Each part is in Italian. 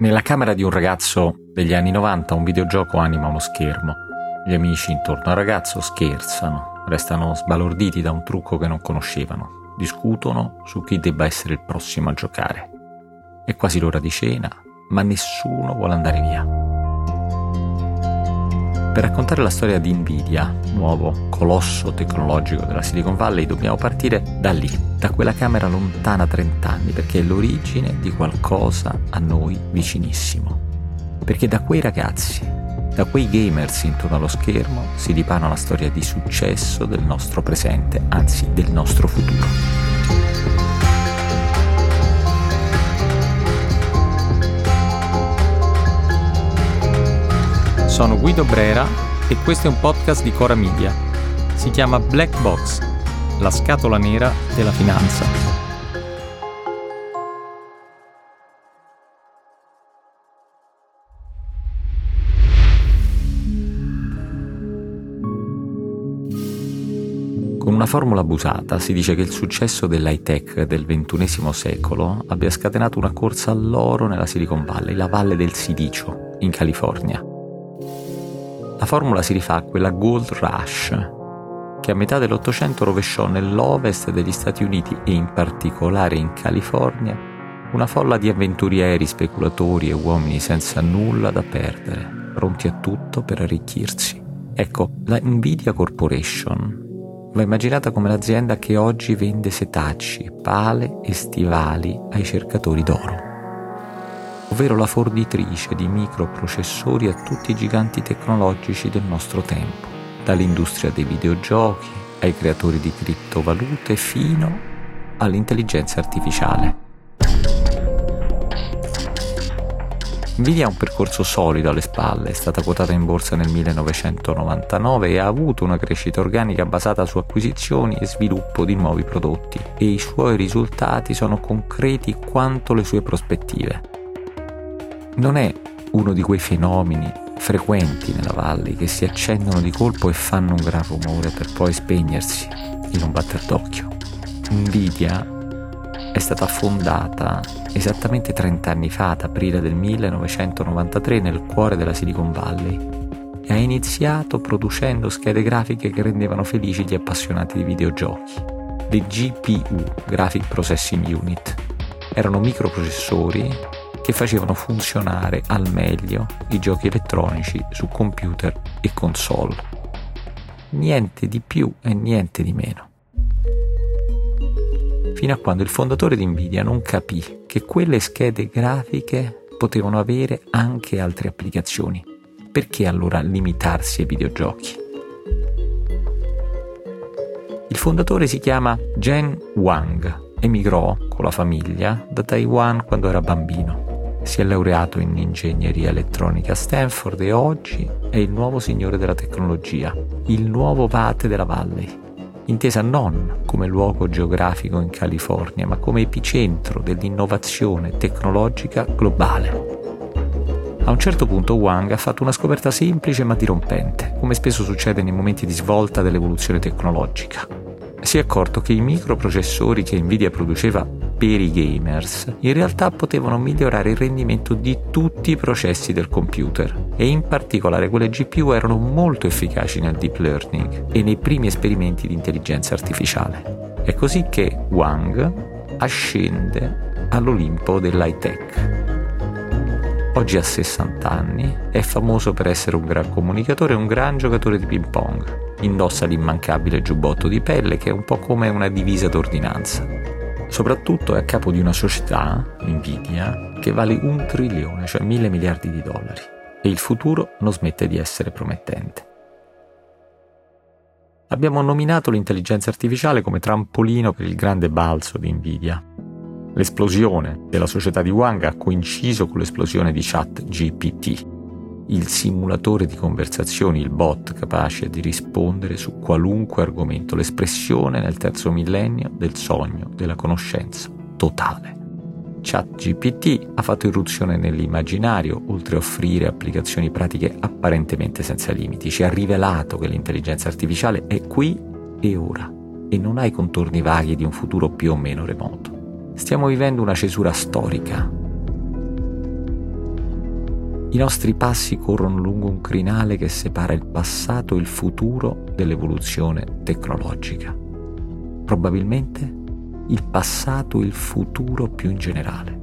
Nella camera di un ragazzo degli anni 90 un videogioco anima uno schermo. Gli amici intorno al ragazzo scherzano, restano sbalorditi da un trucco che non conoscevano, discutono su chi debba essere il prossimo a giocare. È quasi l'ora di cena, ma nessuno vuole andare via. Per raccontare la storia di Nvidia, nuovo colosso tecnologico della Silicon Valley, dobbiamo partire da lì, da quella camera lontana 30 anni, perché è l'origine di qualcosa a noi vicinissimo. Perché da quei ragazzi, da quei gamers intorno allo schermo, si dipana la storia di successo del nostro presente, anzi del nostro futuro. Sono Guido Brera e questo è un podcast di Cora Media. Si chiama Black Box, la scatola nera della finanza. Con una formula abusata si dice che il successo dell'high tech del XXI secolo abbia scatenato una corsa all'oro nella Silicon Valley, la valle del silicio, in California. La formula si rifà a quella Gold Rush, che a metà dell'Ottocento rovesciò nell'ovest degli Stati Uniti e in particolare in California una folla di avventurieri, speculatori e uomini senza nulla da perdere, pronti a tutto per arricchirsi. Ecco, la Nvidia Corporation va immaginata come l'azienda che oggi vende setacci, pale e stivali ai cercatori d'oro ovvero la fornitrice di microprocessori a tutti i giganti tecnologici del nostro tempo, dall'industria dei videogiochi ai creatori di criptovalute fino all'intelligenza artificiale. Nvidia ha un percorso solido alle spalle, è stata quotata in borsa nel 1999 e ha avuto una crescita organica basata su acquisizioni e sviluppo di nuovi prodotti e i suoi risultati sono concreti quanto le sue prospettive non è uno di quei fenomeni frequenti nella valle che si accendono di colpo e fanno un gran rumore per poi spegnersi in un batter d'occhio. Nvidia è stata fondata esattamente 30 anni fa, ad aprile del 1993, nel cuore della Silicon Valley e ha iniziato producendo schede grafiche che rendevano felici gli appassionati di videogiochi. Le GPU, Graphic Processing Unit, erano microprocessori che facevano funzionare al meglio i giochi elettronici su computer e console. Niente di più e niente di meno. Fino a quando il fondatore di Nvidia non capì che quelle schede grafiche potevano avere anche altre applicazioni. Perché allora limitarsi ai videogiochi? Il fondatore si chiama Jen Wang emigrò con la famiglia da Taiwan quando era bambino. Si è laureato in ingegneria elettronica a Stanford e oggi è il nuovo signore della tecnologia, il nuovo Vate della Valley, intesa non come luogo geografico in California, ma come epicentro dell'innovazione tecnologica globale. A un certo punto Wang ha fatto una scoperta semplice ma dirompente, come spesso succede nei momenti di svolta dell'evoluzione tecnologica si è accorto che i microprocessori che Nvidia produceva per i gamers in realtà potevano migliorare il rendimento di tutti i processi del computer e in particolare quelle GPU erano molto efficaci nel deep learning e nei primi esperimenti di intelligenza artificiale. È così che Wang ascende all'Olimpo dell'high tech. Oggi ha 60 anni, è famoso per essere un gran comunicatore e un gran giocatore di ping pong indossa l'immancabile giubbotto di pelle che è un po' come una divisa d'ordinanza. Soprattutto è a capo di una società, Nvidia, che vale un trilione, cioè mille miliardi di dollari. E il futuro non smette di essere promettente. Abbiamo nominato l'intelligenza artificiale come trampolino per il grande balzo di Nvidia. L'esplosione della società di Wang ha coinciso con l'esplosione di ChatGPT, il simulatore di conversazioni, il bot capace di rispondere su qualunque argomento, l'espressione nel terzo millennio del sogno, della conoscenza totale. ChatGPT ha fatto irruzione nell'immaginario, oltre a offrire applicazioni pratiche apparentemente senza limiti. Ci ha rivelato che l'intelligenza artificiale è qui e ora e non ha i contorni vaghi di un futuro più o meno remoto. Stiamo vivendo una cesura storica I nostri passi corrono lungo un crinale che separa il passato e il futuro dell'evoluzione tecnologica. Probabilmente il passato e il futuro più in generale.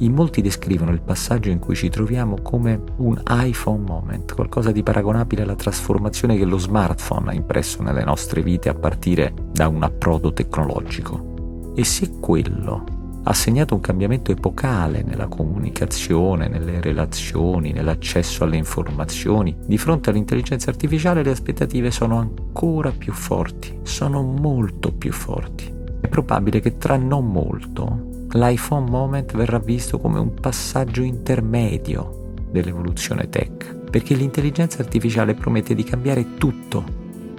In molti descrivono il passaggio in cui ci troviamo come un iPhone moment, qualcosa di paragonabile alla trasformazione che lo smartphone ha impresso nelle nostre vite a partire da un approdo tecnologico. E se quello ha segnato un cambiamento epocale nella comunicazione, nelle relazioni, nell'accesso alle informazioni, di fronte all'intelligenza artificiale le aspettative sono ancora più forti, sono molto più forti. È probabile che tra non molto l'iPhone Moment verrà visto come un passaggio intermedio dell'evoluzione tech, perché l'intelligenza artificiale promette di cambiare tutto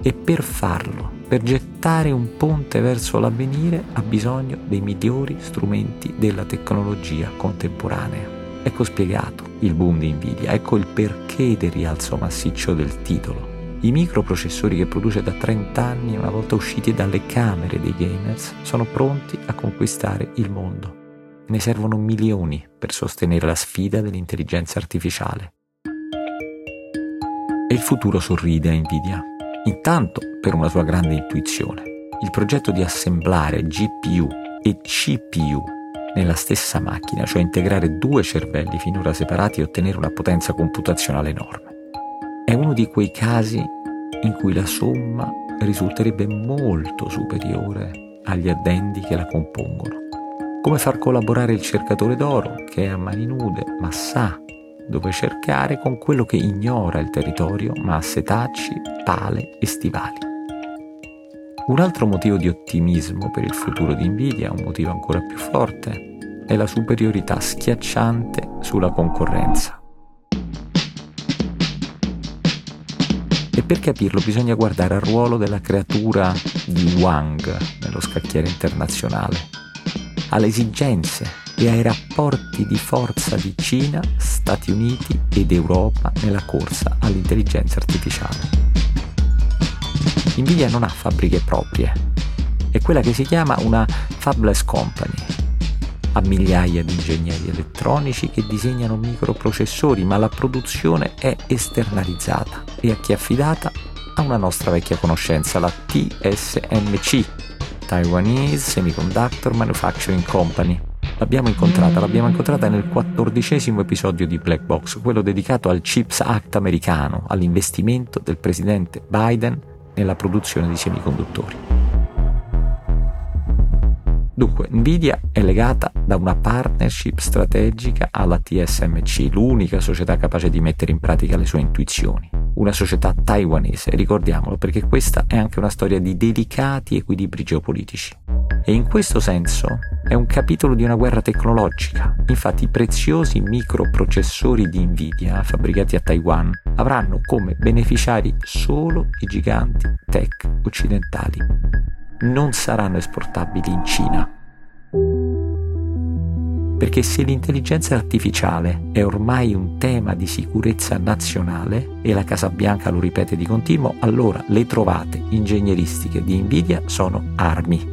e per farlo, per gettare un ponte verso l'avvenire, ha bisogno dei migliori strumenti della tecnologia contemporanea. Ecco spiegato il boom di Nvidia, ecco il perché del rialzo massiccio del titolo. I microprocessori che produce da 30 anni, una volta usciti dalle camere dei gamers, sono pronti a conquistare il mondo. Ne servono milioni per sostenere la sfida dell'intelligenza artificiale. E il futuro sorride a Nvidia. Intanto per una sua grande intuizione. Il progetto di assemblare GPU e CPU nella stessa macchina, cioè integrare due cervelli finora separati e ottenere una potenza computazionale enorme. È uno di quei casi in cui la somma risulterebbe molto superiore agli addendi che la compongono. Come far collaborare il cercatore d'oro, che è a mani nude, ma sa dove cercare, con quello che ignora il territorio, ma ha setacci, pale e stivali. Un altro motivo di ottimismo per il futuro di Nvidia, un motivo ancora più forte, è la superiorità schiacciante sulla concorrenza. E per capirlo bisogna guardare al ruolo della creatura di Wang nello scacchiere internazionale, alle esigenze e ai rapporti di forza di Cina, Stati Uniti ed Europa nella corsa all'intelligenza artificiale. Nvidia non ha fabbriche proprie, è quella che si chiama una fabless company, a migliaia di ingegneri elettronici che disegnano microprocessori, ma la produzione è esternalizzata e a chi è affidata? A una nostra vecchia conoscenza, la TSMC, Taiwanese Semiconductor Manufacturing Company. L'abbiamo incontrata, l'abbiamo incontrata nel quattordicesimo episodio di Black Box, quello dedicato al CHIPS Act americano, all'investimento del presidente Biden nella produzione di semiconduttori. Dunque, Nvidia è legata da una partnership strategica alla TSMC, l'unica società capace di mettere in pratica le sue intuizioni. Una società taiwanese, ricordiamolo, perché questa è anche una storia di delicati equilibri geopolitici. E in questo senso è un capitolo di una guerra tecnologica. Infatti i preziosi microprocessori di Nvidia fabbricati a Taiwan avranno come beneficiari solo i giganti tech occidentali non saranno esportabili in Cina. Perché se l'intelligenza artificiale è ormai un tema di sicurezza nazionale, e la Casa Bianca lo ripete di continuo, allora le trovate ingegneristiche di Nvidia sono armi.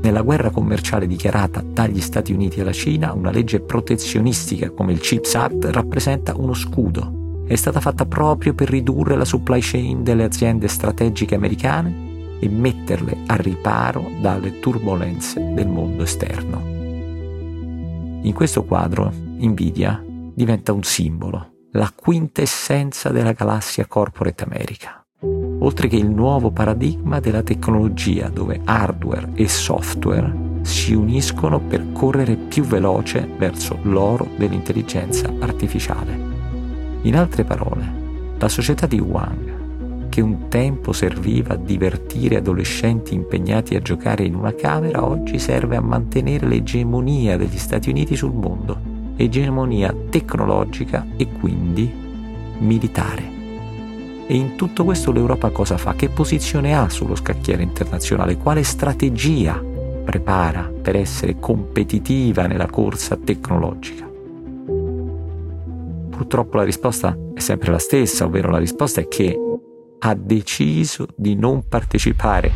Nella guerra commerciale dichiarata dagli Stati Uniti alla Cina, una legge protezionistica come il CHIPS Act rappresenta uno scudo. È stata fatta proprio per ridurre la supply chain delle aziende strategiche americane e metterle a riparo dalle turbulenze del mondo esterno. In questo quadro Nvidia diventa un simbolo, la quintessenza della galassia corporate America, oltre che il nuovo paradigma della tecnologia dove hardware e software si uniscono per correre più veloce verso l'oro dell'intelligenza artificiale. In altre parole, la società di Wang che un tempo serviva a divertire adolescenti impegnati a giocare in una camera, oggi serve a mantenere l'egemonia degli Stati Uniti sul mondo, egemonia tecnologica e quindi militare. E in tutto questo l'Europa cosa fa? Che posizione ha sullo scacchiere internazionale? Quale strategia prepara per essere competitiva nella corsa tecnologica? Purtroppo la risposta è sempre la stessa, ovvero la risposta è che ha deciso di non partecipare,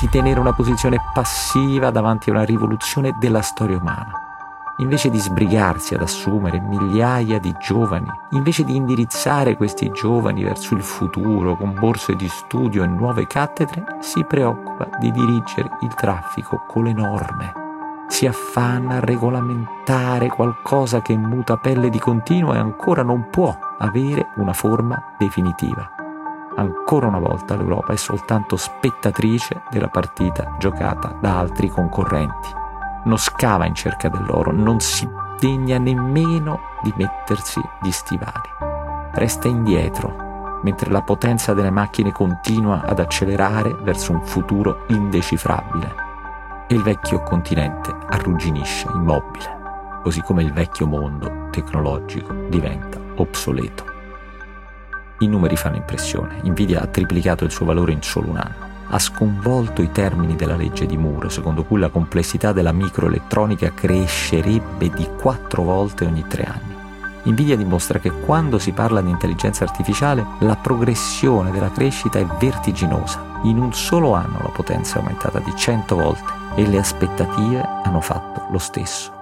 di tenere una posizione passiva davanti a una rivoluzione della storia umana. invece di sbrigarsi ad assumere migliaia di giovani, invece di indirizzare questi giovani verso il futuro con borse di studio e nuove cattedre, si preoccupa di dirigere il traffico con le norme. Si affanna a regolamentare qualcosa che muta pelle di continuo e ancora non può avere una forma definitiva. Ancora una volta l'Europa è soltanto spettatrice della partita giocata da altri concorrenti non scava in cerca dell'oro, non si degna nemmeno di mettersi gli stivali. Resta indietro, mentre la potenza delle macchine continua ad accelerare verso un futuro indecifrabile. E il vecchio continente arrugginisce immobile, così come il vecchio mondo tecnologico diventa obsoleto. I numeri fanno impressione. Nvidia ha triplicato il suo valore in solo un anno ha sconvolto i termini della legge di Moore, secondo cui la complessità della microelettronica crescerebbe di quattro volte ogni tre anni. Nvidia dimostra che quando si parla di intelligenza artificiale la progressione della crescita è vertiginosa. In un solo anno la potenza è aumentata di 100 volte e le aspettative hanno fatto lo stesso.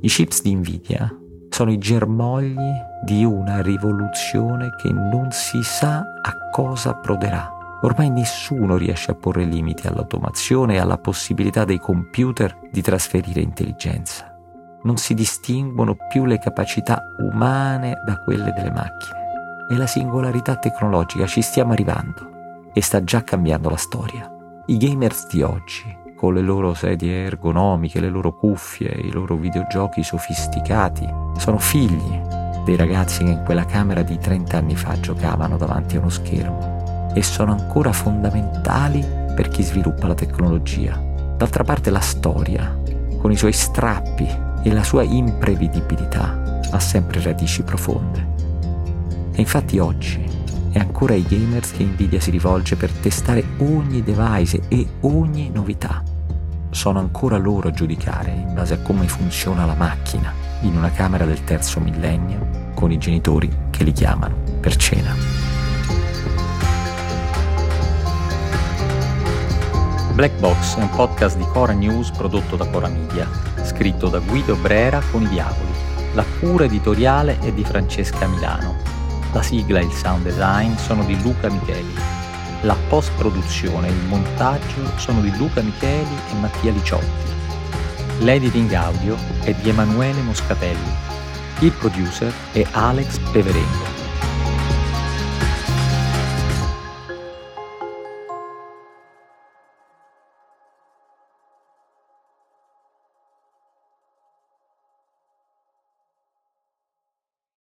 I chips di Nvidia sono i germogli di una rivoluzione che non si sa a cosa proderà. Ormai nessuno riesce a porre limiti all'automazione e alla possibilità dei computer di trasferire intelligenza. Non si distinguono più le capacità umane da quelle delle macchine. E la singolarità tecnologica ci stiamo arrivando e sta già cambiando la storia. I gamers di oggi con le loro sedie ergonomiche, le loro cuffie, i loro videogiochi sofisticati. Sono figli dei ragazzi che in quella camera di 30 anni fa giocavano davanti a uno schermo e sono ancora fondamentali per chi sviluppa la tecnologia. D'altra parte la storia, con i suoi strappi e la sua imprevedibilità, ha sempre radici profonde. E infatti oggi è ancora ai gamers che Nvidia si rivolge per testare ogni device e ogni novità sono ancora loro a giudicare in base a come funziona la macchina in una camera del terzo millennio con i genitori che li chiamano per cena. Black Box è un podcast di Cora News prodotto da Cora Media, scritto da Guido Brera con i diavoli. La cura editoriale è di Francesca Milano. La sigla e il sound design sono di Luca Micheli la post-produzione e il montaggio sono di Luca Micheli e Mattia Liciotti. L'editing audio è di Emanuele Moscatelli. Il producer è Alex Peverengo.